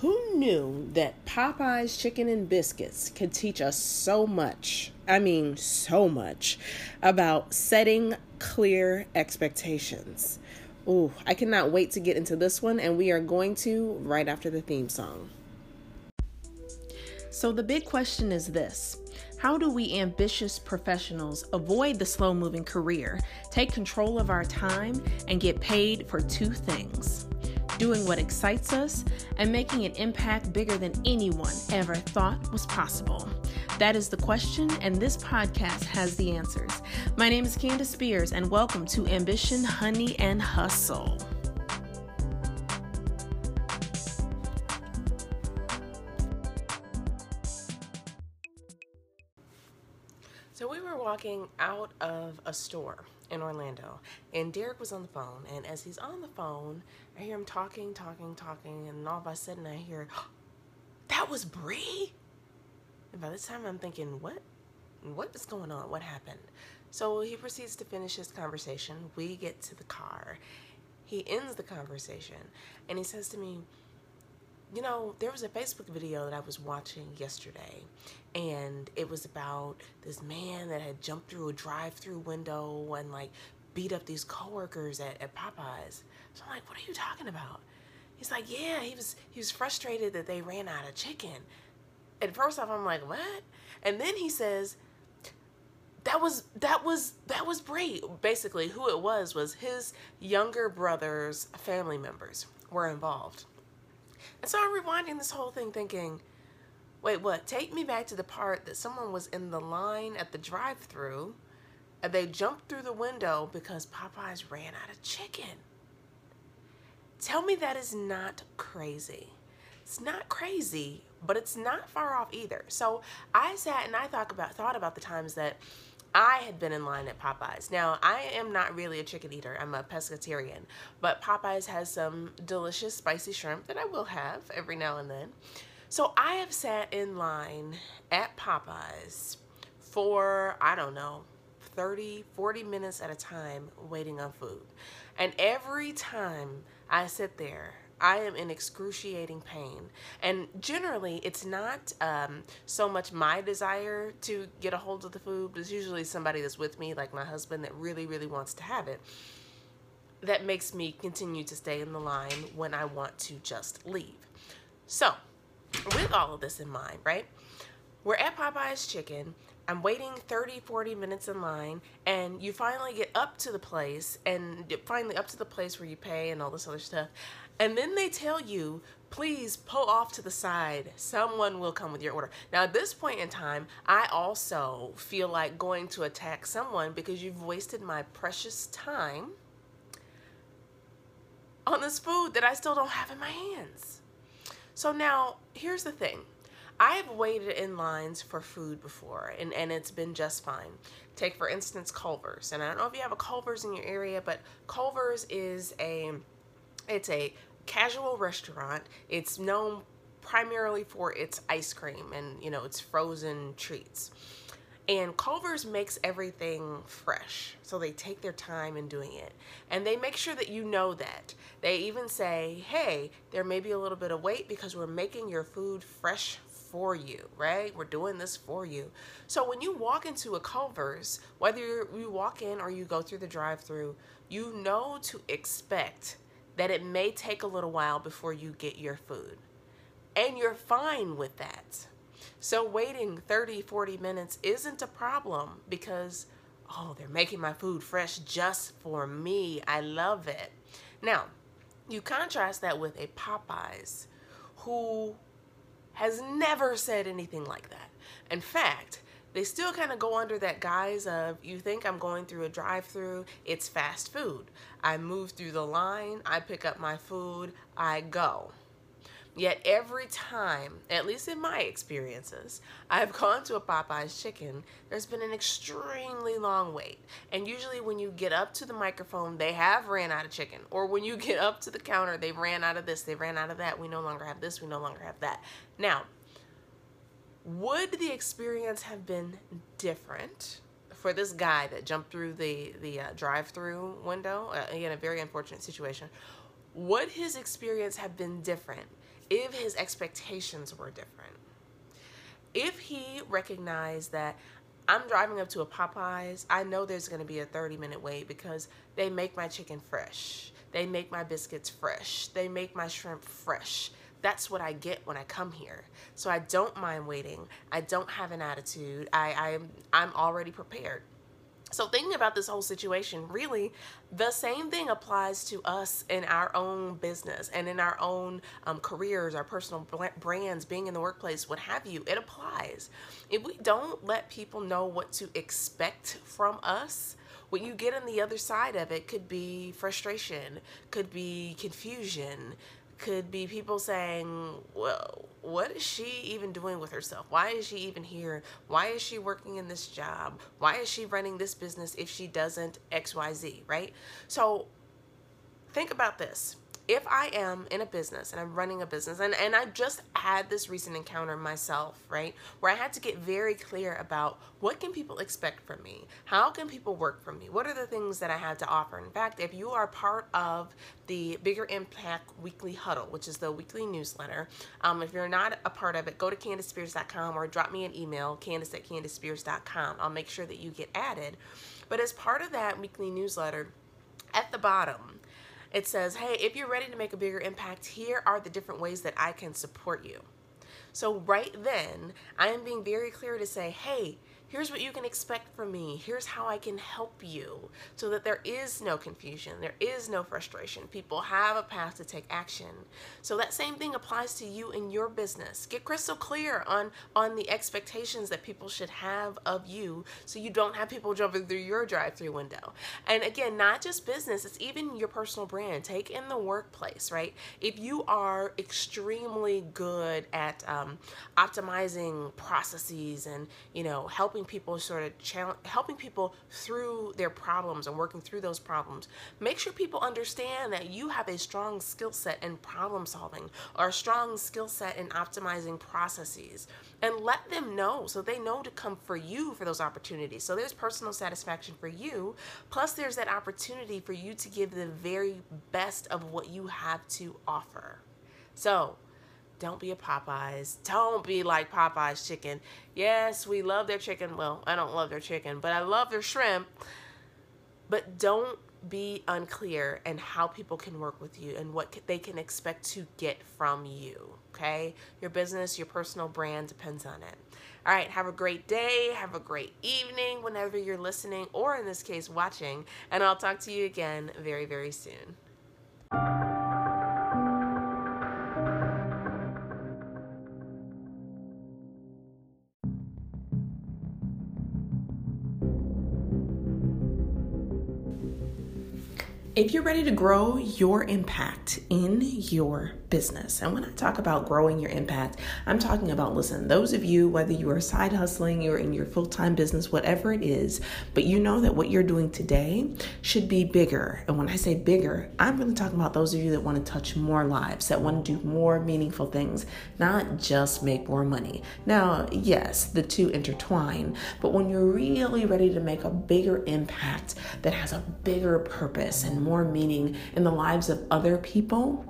Who knew that Popeye's Chicken and Biscuits could teach us so much? I mean, so much about setting clear expectations. Ooh, I cannot wait to get into this one, and we are going to right after the theme song. So, the big question is this How do we ambitious professionals avoid the slow moving career, take control of our time, and get paid for two things? Doing what excites us and making an impact bigger than anyone ever thought was possible. That is the question, and this podcast has the answers. My name is Candace Spears, and welcome to Ambition, Honey, and Hustle. Walking out of a store in Orlando, and Derek was on the phone. And as he's on the phone, I hear him talking, talking, talking, and all of a sudden I hear, "That was Bree." And by this time, I'm thinking, what? What is going on? What happened? So he proceeds to finish his conversation. We get to the car. He ends the conversation and he says to me, You know, there was a Facebook video that I was watching yesterday, and it was about this man that had jumped through a drive through window and like beat up these coworkers at, at Popeyes. So I'm like, What are you talking about? He's like, Yeah, he was he was frustrated that they ran out of chicken at first off, I'm like, what? And then he says, that was that was that was Bree. Basically, who it was was his younger brother's family members were involved. And so I'm rewinding this whole thing, thinking, wait, what? Take me back to the part that someone was in the line at the drive-through, and they jumped through the window because Popeyes ran out of chicken. Tell me that is not crazy. It's not crazy but it's not far off either. So I sat and I thought about thought about the times that I had been in line at Popeyes. Now, I am not really a chicken eater. I'm a pescatarian, but Popeyes has some delicious spicy shrimp that I will have every now and then. So I have sat in line at Popeyes for, I don't know, 30, 40 minutes at a time waiting on food. And every time I sit there, I am in excruciating pain. And generally, it's not um, so much my desire to get a hold of the food, but it's usually somebody that's with me, like my husband, that really, really wants to have it. That makes me continue to stay in the line when I want to just leave. So, with all of this in mind, right? We're at Popeye's Chicken. I'm waiting 30, 40 minutes in line, and you finally get up to the place, and finally up to the place where you pay and all this other stuff. And then they tell you, please pull off to the side. Someone will come with your order. Now, at this point in time, I also feel like going to attack someone because you've wasted my precious time on this food that I still don't have in my hands. So now, here's the thing. I've waited in lines for food before and, and it's been just fine. Take for instance Culver's. And I don't know if you have a Culver's in your area, but Culver's is a it's a casual restaurant. It's known primarily for its ice cream and, you know, its frozen treats. And Culver's makes everything fresh. So they take their time in doing it. And they make sure that you know that. They even say, hey, there may be a little bit of wait because we're making your food fresh for you, right? We're doing this for you. So when you walk into a Culver's, whether you walk in or you go through the drive through, you know to expect that it may take a little while before you get your food. And you're fine with that. So waiting 30, 40 minutes isn't a problem because, oh, they're making my food fresh just for me. I love it. Now, you contrast that with a Popeyes who has never said anything like that. In fact, they still kind of go under that guise of you think I'm going through a drive through, it's fast food. I move through the line, I pick up my food, I go. Yet every time, at least in my experiences, I've gone to a Popeye's chicken, there's been an extremely long wait. And usually when you get up to the microphone, they have ran out of chicken. Or when you get up to the counter, they ran out of this, they ran out of that, we no longer have this, we no longer have that. Now, would the experience have been different for this guy that jumped through the the uh, drive-through window? Uh, again, a very unfortunate situation. would his experience have been different if his expectations were different? If he recognized that I'm driving up to a Popeyes, I know there's going to be a 30 minute wait because they make my chicken fresh. They make my biscuits fresh. They make my shrimp fresh. That's what I get when I come here. So I don't mind waiting. I don't have an attitude. I, I'm I'm already prepared. So, thinking about this whole situation, really, the same thing applies to us in our own business and in our own um, careers, our personal brands, being in the workplace, what have you. It applies. If we don't let people know what to expect from us, what you get on the other side of it could be frustration, could be confusion, could be people saying, well, what is she even doing with herself? Why is she even here? Why is she working in this job? Why is she running this business if she doesn't XYZ, right? So think about this if I am in a business and I'm running a business, and, and I just had this recent encounter myself, right, where I had to get very clear about what can people expect from me? How can people work for me? What are the things that I have to offer? In fact, if you are part of the Bigger Impact Weekly Huddle, which is the weekly newsletter, um, if you're not a part of it, go to CandiceSpears.com or drop me an email, candice at CandiceSpears.com. I'll make sure that you get added. But as part of that weekly newsletter, at the bottom, it says, hey, if you're ready to make a bigger impact, here are the different ways that I can support you. So, right then, I am being very clear to say, hey, here's what you can expect from me. Here's how I can help you so that there is no confusion, there is no frustration. People have a path to take action. So that same thing applies to you in your business. Get crystal clear on on the expectations that people should have of you so you don't have people jumping through your drive-through window. And again, not just business, it's even your personal brand. Take in the workplace, right? If you are extremely good at um, optimizing processes and, you know, helping helping people sort of challenge, helping people through their problems and working through those problems. Make sure people understand that you have a strong skill set in problem solving or a strong skill set in optimizing processes and let them know so they know to come for you for those opportunities. So there's personal satisfaction for you, plus there's that opportunity for you to give the very best of what you have to offer. So, don't be a Popeyes. Don't be like Popeyes chicken. Yes, we love their chicken. Well, I don't love their chicken, but I love their shrimp. But don't be unclear in how people can work with you and what they can expect to get from you. Okay? Your business, your personal brand depends on it. All right, have a great day. Have a great evening whenever you're listening, or in this case, watching. And I'll talk to you again very, very soon. If you're ready to grow your impact in your business, and when I talk about growing your impact, I'm talking about listen, those of you, whether you are side hustling, you're in your full time business, whatever it is, but you know that what you're doing today should be bigger. And when I say bigger, I'm really talking about those of you that want to touch more lives, that want to do more meaningful things, not just make more money. Now, yes, the two intertwine, but when you're really ready to make a bigger impact that has a bigger purpose and more meaning in the lives of other people,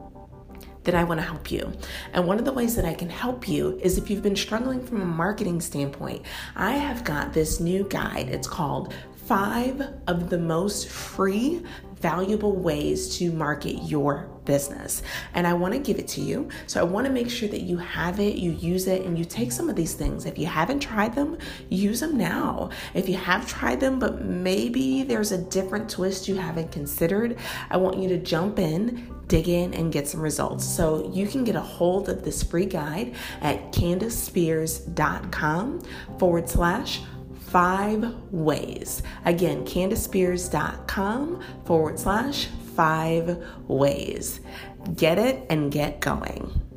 then I want to help you. And one of the ways that I can help you is if you've been struggling from a marketing standpoint, I have got this new guide. It's called Five of the Most Free valuable ways to market your business. And I want to give it to you. So I want to make sure that you have it, you use it, and you take some of these things. If you haven't tried them, use them now. If you have tried them, but maybe there's a different twist you haven't considered, I want you to jump in, dig in, and get some results. So you can get a hold of this free guide at candicespears.com forward slash five ways. Again, CandiceSpears.com forward slash five ways. Get it and get going.